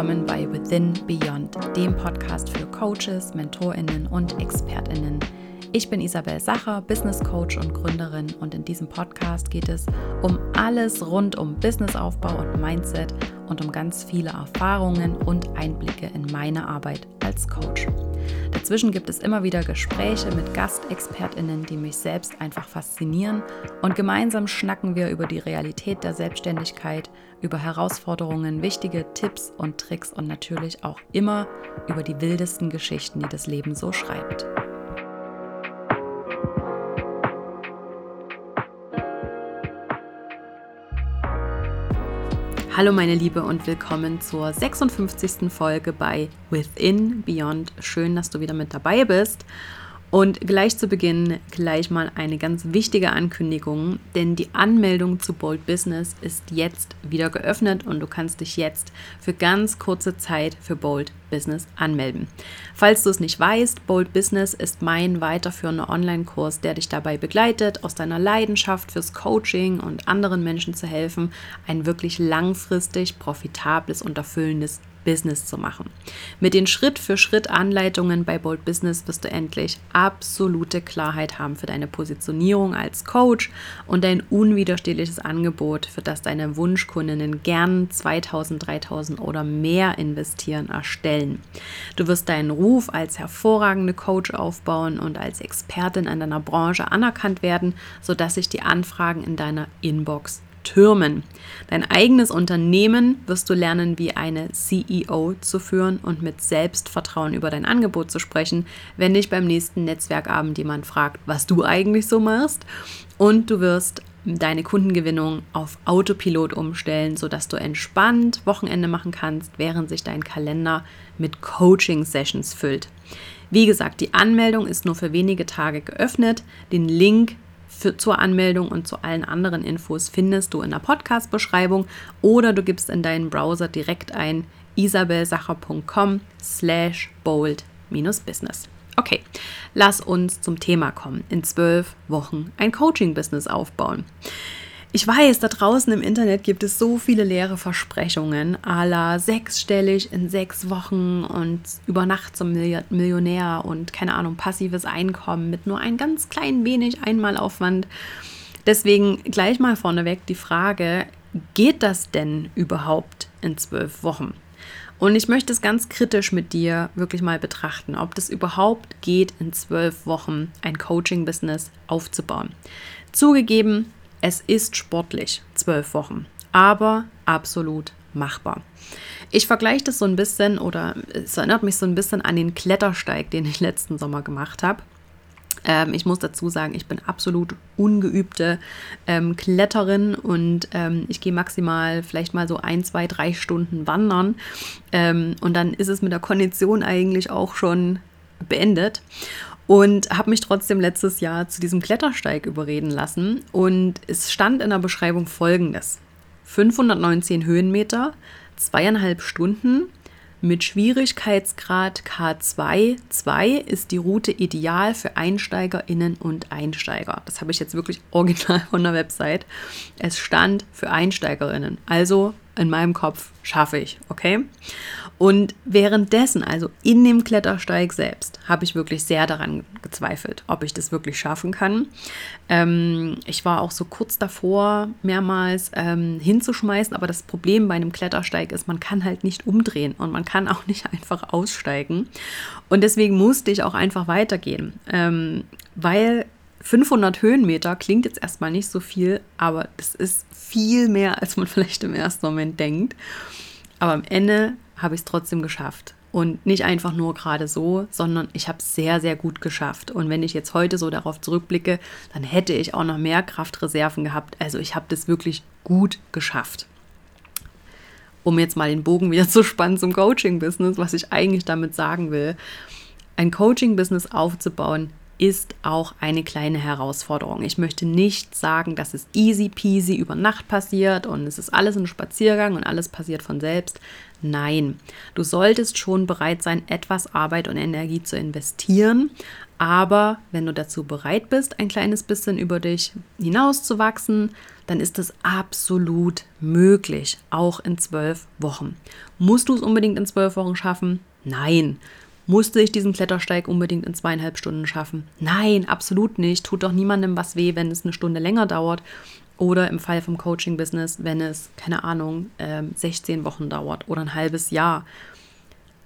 willkommen bei Within Beyond, dem Podcast für Coaches, Mentorinnen und Expertinnen. Ich bin Isabel Sacher, Business Coach und Gründerin und in diesem Podcast geht es um alles rund um Businessaufbau und Mindset und um ganz viele Erfahrungen und Einblicke in meine Arbeit als Coach. Dazwischen gibt es immer wieder Gespräche mit Gastexpertinnen, die mich selbst einfach faszinieren und gemeinsam schnacken wir über die Realität der Selbstständigkeit, über Herausforderungen, wichtige Tipps und Tricks und natürlich auch immer über die wildesten Geschichten, die das Leben so schreibt. Hallo meine Liebe und willkommen zur 56. Folge bei Within Beyond. Schön, dass du wieder mit dabei bist. Und gleich zu Beginn gleich mal eine ganz wichtige Ankündigung, denn die Anmeldung zu Bold Business ist jetzt wieder geöffnet und du kannst dich jetzt für ganz kurze Zeit für Bold Business anmelden. Falls du es nicht weißt, Bold Business ist mein weiterführender Online-Kurs, der dich dabei begleitet, aus deiner Leidenschaft fürs Coaching und anderen Menschen zu helfen, ein wirklich langfristig profitables und erfüllendes Business zu machen. Mit den Schritt-für-Schritt-Anleitungen bei Bold Business wirst du endlich absolute Klarheit haben für deine Positionierung als Coach und dein unwiderstehliches Angebot, für das deine Wunschkundinnen gern 2000, 3000 oder mehr investieren, erstellen. Du wirst deinen Ruf als hervorragende Coach aufbauen und als Expertin in deiner Branche anerkannt werden, sodass sich die Anfragen in deiner Inbox Türmen. Dein eigenes Unternehmen wirst du lernen, wie eine CEO zu führen und mit Selbstvertrauen über dein Angebot zu sprechen, wenn dich beim nächsten Netzwerkabend jemand fragt, was du eigentlich so machst. Und du wirst deine Kundengewinnung auf Autopilot umstellen, sodass du entspannt Wochenende machen kannst, während sich dein Kalender mit Coaching-Sessions füllt. Wie gesagt, die Anmeldung ist nur für wenige Tage geöffnet. Den Link für, zur Anmeldung und zu allen anderen Infos findest du in der Podcast-Beschreibung oder du gibst in deinen Browser direkt ein isabelsacher.com slash bold-business. Okay, lass uns zum Thema kommen. In zwölf Wochen ein Coaching-Business aufbauen. Ich weiß, da draußen im Internet gibt es so viele leere Versprechungen, a la sechsstellig in sechs Wochen und über Nacht zum Millionär und keine Ahnung, passives Einkommen mit nur ein ganz klein wenig Einmalaufwand. Deswegen gleich mal vorneweg die Frage, geht das denn überhaupt in zwölf Wochen? Und ich möchte es ganz kritisch mit dir wirklich mal betrachten, ob das überhaupt geht, in zwölf Wochen ein Coaching-Business aufzubauen. Zugegeben, es ist sportlich, zwölf Wochen, aber absolut machbar. Ich vergleiche das so ein bisschen oder es erinnert mich so ein bisschen an den Klettersteig, den ich letzten Sommer gemacht habe. Ähm, ich muss dazu sagen, ich bin absolut ungeübte ähm, Kletterin und ähm, ich gehe maximal vielleicht mal so ein, zwei, drei Stunden wandern ähm, und dann ist es mit der Kondition eigentlich auch schon beendet und habe mich trotzdem letztes Jahr zu diesem Klettersteig überreden lassen. Und es stand in der Beschreibung folgendes: 519 Höhenmeter, zweieinhalb Stunden. Mit Schwierigkeitsgrad K2 2 ist die Route ideal für EinsteigerInnen und Einsteiger. Das habe ich jetzt wirklich original von der Website. Es stand für EinsteigerInnen. Also in meinem Kopf schaffe ich, okay? Und währenddessen, also in dem Klettersteig selbst, habe ich wirklich sehr daran gezweifelt, ob ich das wirklich schaffen kann. Ähm, ich war auch so kurz davor, mehrmals ähm, hinzuschmeißen, aber das Problem bei einem Klettersteig ist, man kann halt nicht umdrehen und man kann auch nicht einfach aussteigen. Und deswegen musste ich auch einfach weitergehen, ähm, weil 500 Höhenmeter klingt jetzt erstmal nicht so viel, aber das ist viel mehr, als man vielleicht im ersten Moment denkt. Aber am Ende habe ich es trotzdem geschafft. Und nicht einfach nur gerade so, sondern ich habe es sehr, sehr gut geschafft. Und wenn ich jetzt heute so darauf zurückblicke, dann hätte ich auch noch mehr Kraftreserven gehabt. Also ich habe das wirklich gut geschafft. Um jetzt mal den Bogen wieder zu spannen zum Coaching-Business, was ich eigentlich damit sagen will. Ein Coaching-Business aufzubauen ist auch eine kleine Herausforderung. Ich möchte nicht sagen, dass es easy peasy über Nacht passiert und es ist alles ein Spaziergang und alles passiert von selbst. Nein, du solltest schon bereit sein, etwas Arbeit und Energie zu investieren. Aber wenn du dazu bereit bist, ein kleines bisschen über dich hinauszuwachsen, dann ist es absolut möglich, auch in zwölf Wochen. Musst du es unbedingt in zwölf Wochen schaffen? Nein. Musste ich diesen Klettersteig unbedingt in zweieinhalb Stunden schaffen? Nein, absolut nicht. Tut doch niemandem was weh, wenn es eine Stunde länger dauert. Oder im Fall vom Coaching-Business, wenn es, keine Ahnung, 16 ähm, Wochen dauert oder ein halbes Jahr.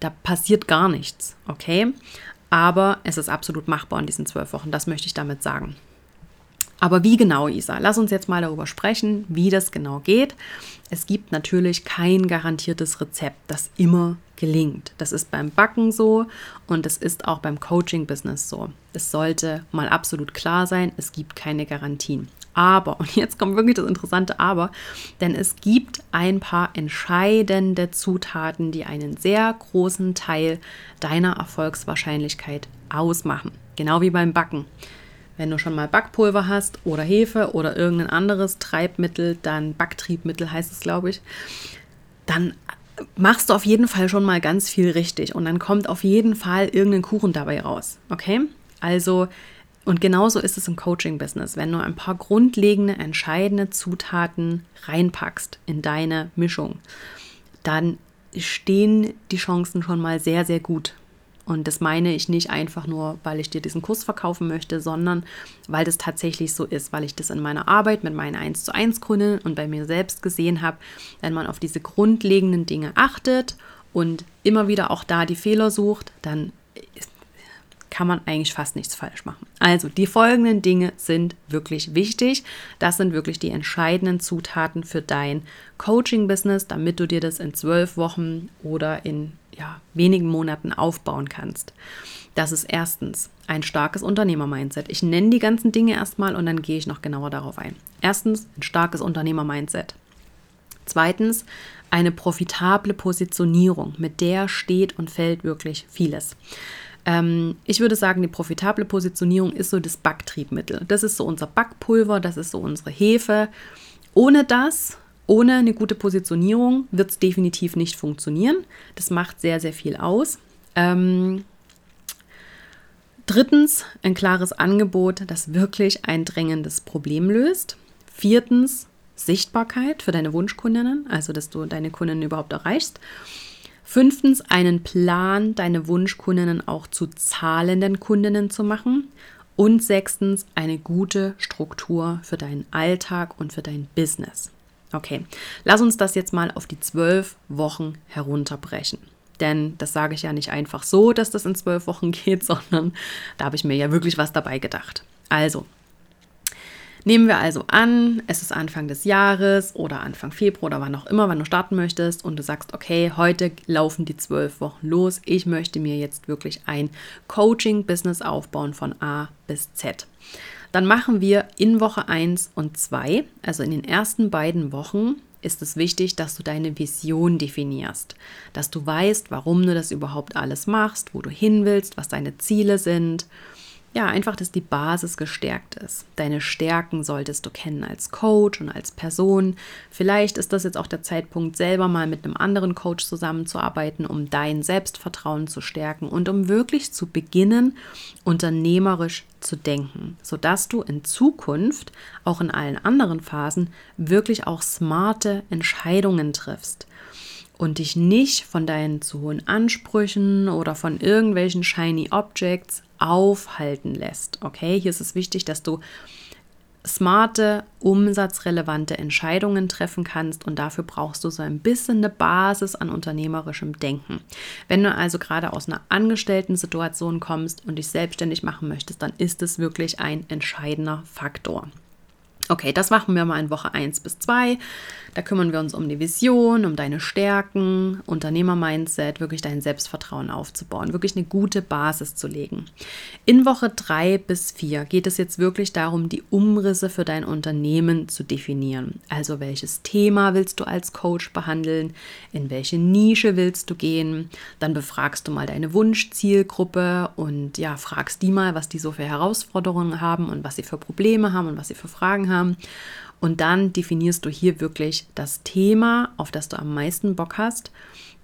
Da passiert gar nichts, okay? Aber es ist absolut machbar in diesen zwölf Wochen, das möchte ich damit sagen. Aber wie genau, Isa? Lass uns jetzt mal darüber sprechen, wie das genau geht. Es gibt natürlich kein garantiertes Rezept, das immer gelingt. Das ist beim Backen so und es ist auch beim Coaching-Business so. Es sollte mal absolut klar sein, es gibt keine Garantien. Aber, und jetzt kommt wirklich das interessante Aber, denn es gibt ein paar entscheidende Zutaten, die einen sehr großen Teil deiner Erfolgswahrscheinlichkeit ausmachen. Genau wie beim Backen. Wenn du schon mal Backpulver hast oder Hefe oder irgendein anderes Treibmittel, dann Backtriebmittel heißt es, glaube ich, dann machst du auf jeden Fall schon mal ganz viel richtig und dann kommt auf jeden Fall irgendein Kuchen dabei raus. Okay? Also, und genauso ist es im Coaching-Business. Wenn du ein paar grundlegende, entscheidende Zutaten reinpackst in deine Mischung, dann stehen die Chancen schon mal sehr, sehr gut. Und das meine ich nicht einfach nur, weil ich dir diesen Kurs verkaufen möchte, sondern weil das tatsächlich so ist, weil ich das in meiner Arbeit mit meinen 1 zu 1 Kunden und bei mir selbst gesehen habe, wenn man auf diese grundlegenden Dinge achtet und immer wieder auch da die Fehler sucht, dann kann man eigentlich fast nichts falsch machen. Also die folgenden Dinge sind wirklich wichtig. Das sind wirklich die entscheidenden Zutaten für dein Coaching-Business, damit du dir das in zwölf Wochen oder in ja, wenigen Monaten aufbauen kannst. Das ist erstens ein starkes Unternehmer-Mindset. Ich nenne die ganzen Dinge erstmal und dann gehe ich noch genauer darauf ein. Erstens ein starkes Unternehmer-Mindset. Zweitens eine profitable Positionierung, mit der steht und fällt wirklich vieles. Ähm, ich würde sagen, die profitable Positionierung ist so das Backtriebmittel. Das ist so unser Backpulver, das ist so unsere Hefe. Ohne das, ohne eine gute Positionierung, wird es definitiv nicht funktionieren. Das macht sehr, sehr viel aus. Ähm, drittens, ein klares Angebot, das wirklich ein drängendes Problem löst. Viertens, Sichtbarkeit für deine Wunschkundinnen, also dass du deine Kundinnen überhaupt erreichst. Fünftens, einen Plan, deine Wunschkundinnen auch zu zahlenden Kundinnen zu machen. Und sechstens, eine gute Struktur für deinen Alltag und für dein Business. Okay, lass uns das jetzt mal auf die zwölf Wochen herunterbrechen. Denn das sage ich ja nicht einfach so, dass das in zwölf Wochen geht, sondern da habe ich mir ja wirklich was dabei gedacht. Also, Nehmen wir also an, es ist Anfang des Jahres oder Anfang Februar oder wann auch immer, wann du starten möchtest und du sagst, okay, heute laufen die zwölf Wochen los. Ich möchte mir jetzt wirklich ein Coaching-Business aufbauen von A bis Z. Dann machen wir in Woche 1 und 2, also in den ersten beiden Wochen, ist es wichtig, dass du deine Vision definierst, dass du weißt, warum du das überhaupt alles machst, wo du hin willst, was deine Ziele sind ja, einfach, dass die Basis gestärkt ist. Deine Stärken solltest du kennen als Coach und als Person. Vielleicht ist das jetzt auch der Zeitpunkt, selber mal mit einem anderen Coach zusammenzuarbeiten, um dein Selbstvertrauen zu stärken und um wirklich zu beginnen, unternehmerisch zu denken, sodass du in Zukunft, auch in allen anderen Phasen, wirklich auch smarte Entscheidungen triffst und dich nicht von deinen zu hohen Ansprüchen oder von irgendwelchen shiny Objects aufhalten lässt. Okay, hier ist es wichtig, dass du smarte, umsatzrelevante Entscheidungen treffen kannst und dafür brauchst du so ein bisschen eine Basis an unternehmerischem Denken. Wenn du also gerade aus einer angestellten Situation kommst und dich selbstständig machen möchtest, dann ist es wirklich ein entscheidender Faktor. Okay, das machen wir mal in Woche 1 bis 2. Da kümmern wir uns um die Vision, um deine Stärken, Unternehmer-Mindset, wirklich dein Selbstvertrauen aufzubauen, wirklich eine gute Basis zu legen. In Woche 3 bis 4 geht es jetzt wirklich darum, die Umrisse für dein Unternehmen zu definieren. Also welches Thema willst du als Coach behandeln, in welche Nische willst du gehen. Dann befragst du mal deine Wunschzielgruppe und ja, fragst die mal, was die so für Herausforderungen haben und was sie für Probleme haben und was sie für Fragen haben. Und dann definierst du hier wirklich das Thema, auf das du am meisten Bock hast.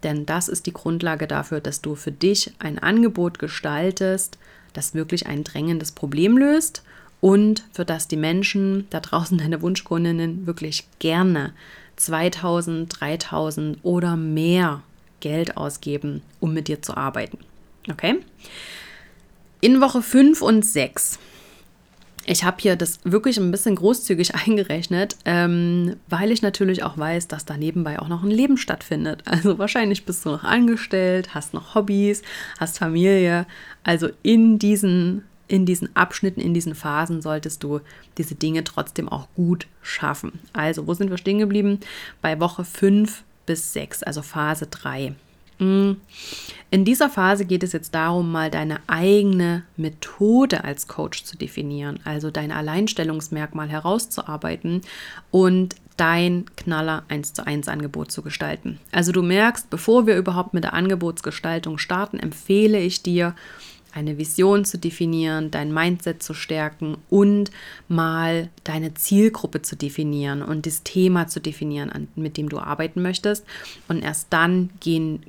Denn das ist die Grundlage dafür, dass du für dich ein Angebot gestaltest, das wirklich ein drängendes Problem löst und für das die Menschen da draußen, deine Wunschkundinnen, wirklich gerne 2000, 3000 oder mehr Geld ausgeben, um mit dir zu arbeiten. Okay? In Woche 5 und 6 ich habe hier das wirklich ein bisschen großzügig eingerechnet, ähm, weil ich natürlich auch weiß, dass da nebenbei auch noch ein Leben stattfindet. Also wahrscheinlich bist du noch angestellt, hast noch Hobbys, hast Familie. Also in diesen, in diesen Abschnitten, in diesen Phasen solltest du diese Dinge trotzdem auch gut schaffen. Also wo sind wir stehen geblieben? Bei Woche 5 bis 6, also Phase 3. Mm. In dieser Phase geht es jetzt darum, mal deine eigene Methode als Coach zu definieren, also dein Alleinstellungsmerkmal herauszuarbeiten und dein Knaller 1 zu 1 Angebot zu gestalten. Also du merkst, bevor wir überhaupt mit der Angebotsgestaltung starten, empfehle ich dir, eine Vision zu definieren, dein Mindset zu stärken und mal deine Zielgruppe zu definieren und das Thema zu definieren, mit dem du arbeiten möchtest. Und erst dann gehen,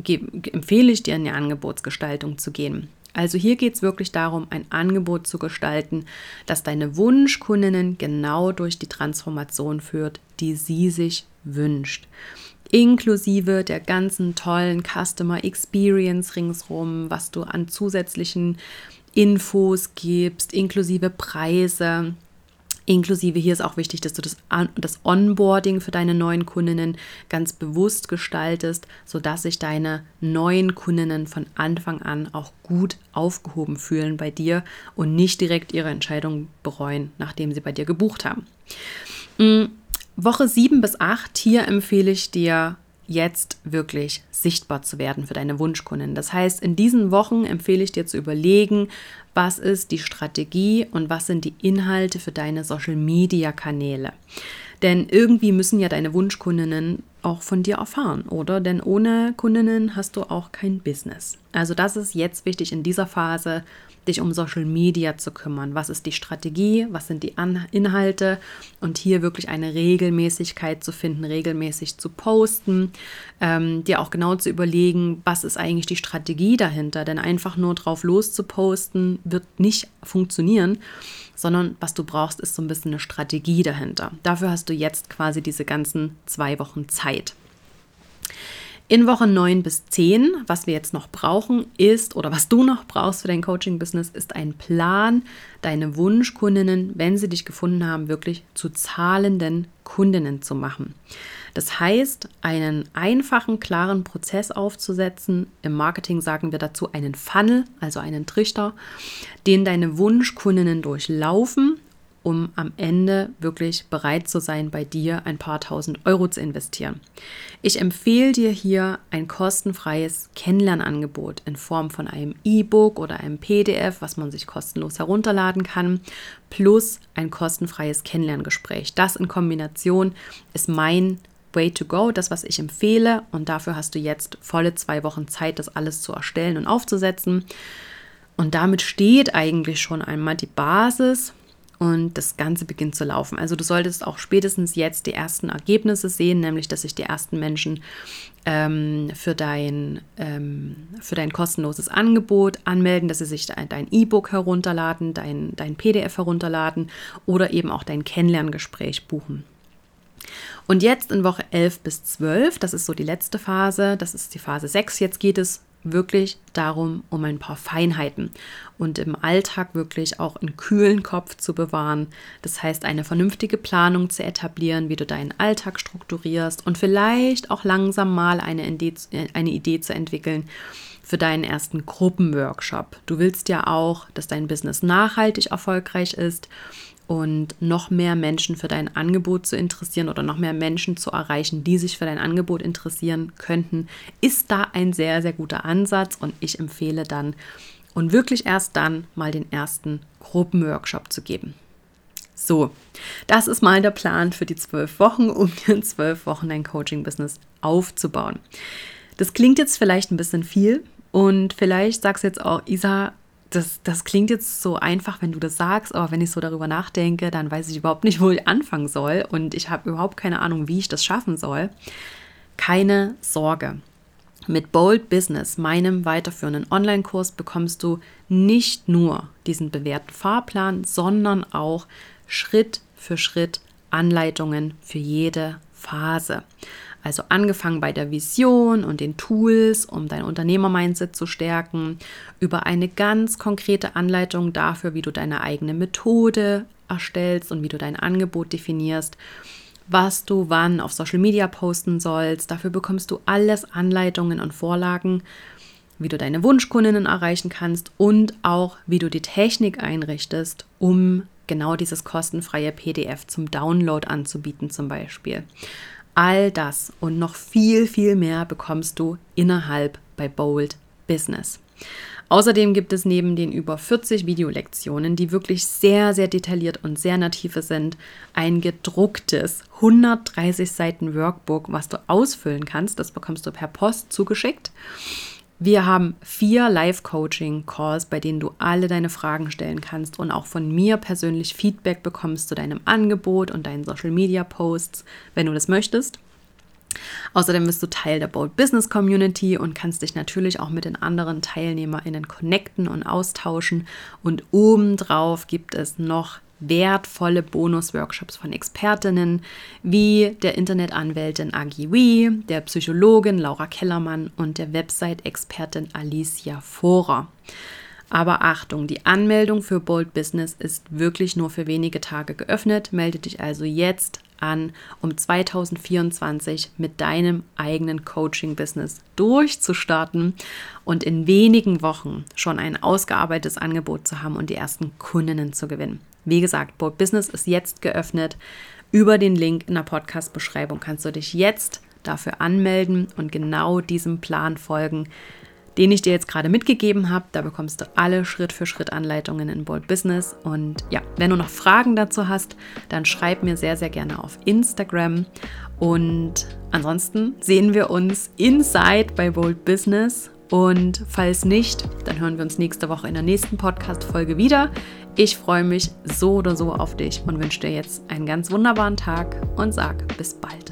empfehle ich dir, in die Angebotsgestaltung zu gehen. Also hier geht es wirklich darum, ein Angebot zu gestalten, das deine Wunschkundinnen genau durch die Transformation führt, die sie sich wünscht inklusive der ganzen tollen Customer Experience ringsrum, was du an zusätzlichen Infos gibst, inklusive Preise. Inklusive hier ist auch wichtig, dass du das, das Onboarding für deine neuen Kundinnen ganz bewusst gestaltest, sodass sich deine neuen Kundinnen von Anfang an auch gut aufgehoben fühlen bei dir und nicht direkt ihre Entscheidung bereuen, nachdem sie bei dir gebucht haben. Mm, Woche 7 bis 8, hier empfehle ich dir jetzt wirklich sichtbar zu werden für deine Wunschkunden. Das heißt, in diesen Wochen empfehle ich dir zu überlegen, was ist die Strategie und was sind die Inhalte für deine Social-Media-Kanäle. Denn irgendwie müssen ja deine Wunschkundinnen auch von dir erfahren, oder? Denn ohne Kundinnen hast du auch kein Business. Also das ist jetzt wichtig in dieser Phase, dich um Social Media zu kümmern. Was ist die Strategie? Was sind die An Inhalte? Und hier wirklich eine Regelmäßigkeit zu finden, regelmäßig zu posten, ähm, dir auch genau zu überlegen, was ist eigentlich die Strategie dahinter? Denn einfach nur drauf loszuposten wird nicht funktionieren sondern was du brauchst, ist so ein bisschen eine Strategie dahinter. Dafür hast du jetzt quasi diese ganzen zwei Wochen Zeit. In Woche 9 bis 10, was wir jetzt noch brauchen, ist, oder was du noch brauchst für dein Coaching-Business, ist ein Plan, deine Wunschkundinnen, wenn sie dich gefunden haben, wirklich zu zahlenden Kundinnen zu machen. Das heißt, einen einfachen, klaren Prozess aufzusetzen. Im Marketing sagen wir dazu einen Funnel, also einen Trichter, den deine Wunschkundinnen durchlaufen um am Ende wirklich bereit zu sein, bei dir ein paar tausend Euro zu investieren. Ich empfehle dir hier ein kostenfreies Kennenlernangebot in Form von einem E-Book oder einem PDF, was man sich kostenlos herunterladen kann, plus ein kostenfreies Kennenlerngespräch. Das in Kombination ist mein Way to go, das, was ich empfehle. Und dafür hast du jetzt volle zwei Wochen Zeit, das alles zu erstellen und aufzusetzen. Und damit steht eigentlich schon einmal die Basis und das Ganze beginnt zu laufen. Also du solltest auch spätestens jetzt die ersten Ergebnisse sehen, nämlich dass sich die ersten Menschen ähm, für, dein, ähm, für dein kostenloses Angebot anmelden, dass sie sich dein E-Book herunterladen, dein, dein PDF herunterladen oder eben auch dein Kennenlerngespräch buchen. Und jetzt in Woche 11 bis 12, das ist so die letzte Phase, das ist die Phase 6, jetzt geht es wirklich darum, um ein paar Feinheiten und im Alltag wirklich auch einen kühlen Kopf zu bewahren. Das heißt, eine vernünftige Planung zu etablieren, wie du deinen Alltag strukturierst und vielleicht auch langsam mal eine Idee, eine Idee zu entwickeln für deinen ersten Gruppenworkshop. Du willst ja auch, dass dein Business nachhaltig erfolgreich ist und noch mehr Menschen für dein Angebot zu interessieren oder noch mehr Menschen zu erreichen, die sich für dein Angebot interessieren könnten, ist da ein sehr, sehr guter Ansatz und ich empfehle dann und wirklich erst dann mal den ersten Gruppenworkshop zu geben. So, das ist mal der Plan für die zwölf Wochen, um in zwölf Wochen dein Coaching-Business aufzubauen. Das klingt jetzt vielleicht ein bisschen viel und vielleicht sagst du jetzt auch, Isa, das, das klingt jetzt so einfach, wenn du das sagst, aber wenn ich so darüber nachdenke, dann weiß ich überhaupt nicht, wo ich anfangen soll und ich habe überhaupt keine Ahnung, wie ich das schaffen soll. Keine Sorge. Mit Bold Business, meinem weiterführenden Online-Kurs, bekommst du nicht nur diesen bewährten Fahrplan, sondern auch Schritt für Schritt Anleitungen für jede Phase. Also angefangen bei der Vision und den Tools, um dein Unternehmer-Mindset zu stärken, über eine ganz konkrete Anleitung dafür, wie du deine eigene Methode erstellst und wie du dein Angebot definierst, was du wann auf Social Media posten sollst. Dafür bekommst du alles Anleitungen und Vorlagen, wie du deine Wunschkundinnen erreichen kannst und auch wie du die Technik einrichtest, um genau dieses kostenfreie PDF zum Download anzubieten zum Beispiel. All das und noch viel, viel mehr bekommst du innerhalb bei Bold Business. Außerdem gibt es neben den über 40 Videolektionen, die wirklich sehr, sehr detailliert und sehr native sind, ein gedrucktes 130 Seiten Workbook, was du ausfüllen kannst. Das bekommst du per Post zugeschickt. Wir haben vier Live-Coaching-Calls, bei denen du alle deine Fragen stellen kannst und auch von mir persönlich Feedback bekommst zu deinem Angebot und deinen Social-Media-Posts, wenn du das möchtest. Außerdem bist du Teil der Bold Business Community und kannst dich natürlich auch mit den anderen TeilnehmerInnen connecten und austauschen. Und obendrauf gibt es noch wertvolle Bonus-Workshops von Expertinnen wie der Internetanwältin Agi Wee, der Psychologin Laura Kellermann und der Website-Expertin Alicia Vorer. Aber Achtung, die Anmeldung für Bold Business ist wirklich nur für wenige Tage geöffnet. Melde dich also jetzt an, um 2024 mit deinem eigenen Coaching-Business durchzustarten und in wenigen Wochen schon ein ausgearbeitetes Angebot zu haben und die ersten Kundinnen zu gewinnen. Wie gesagt, Bold Business ist jetzt geöffnet. Über den Link in der Podcast-Beschreibung kannst du dich jetzt dafür anmelden und genau diesem Plan folgen, den ich dir jetzt gerade mitgegeben habe. Da bekommst du alle Schritt für Schritt Anleitungen in Bold Business. Und ja, wenn du noch Fragen dazu hast, dann schreib mir sehr, sehr gerne auf Instagram. Und ansonsten sehen wir uns inside bei Bold Business. Und falls nicht, dann hören wir uns nächste Woche in der nächsten Podcast-Folge wieder. Ich freue mich so oder so auf dich und wünsche dir jetzt einen ganz wunderbaren Tag und sag bis bald.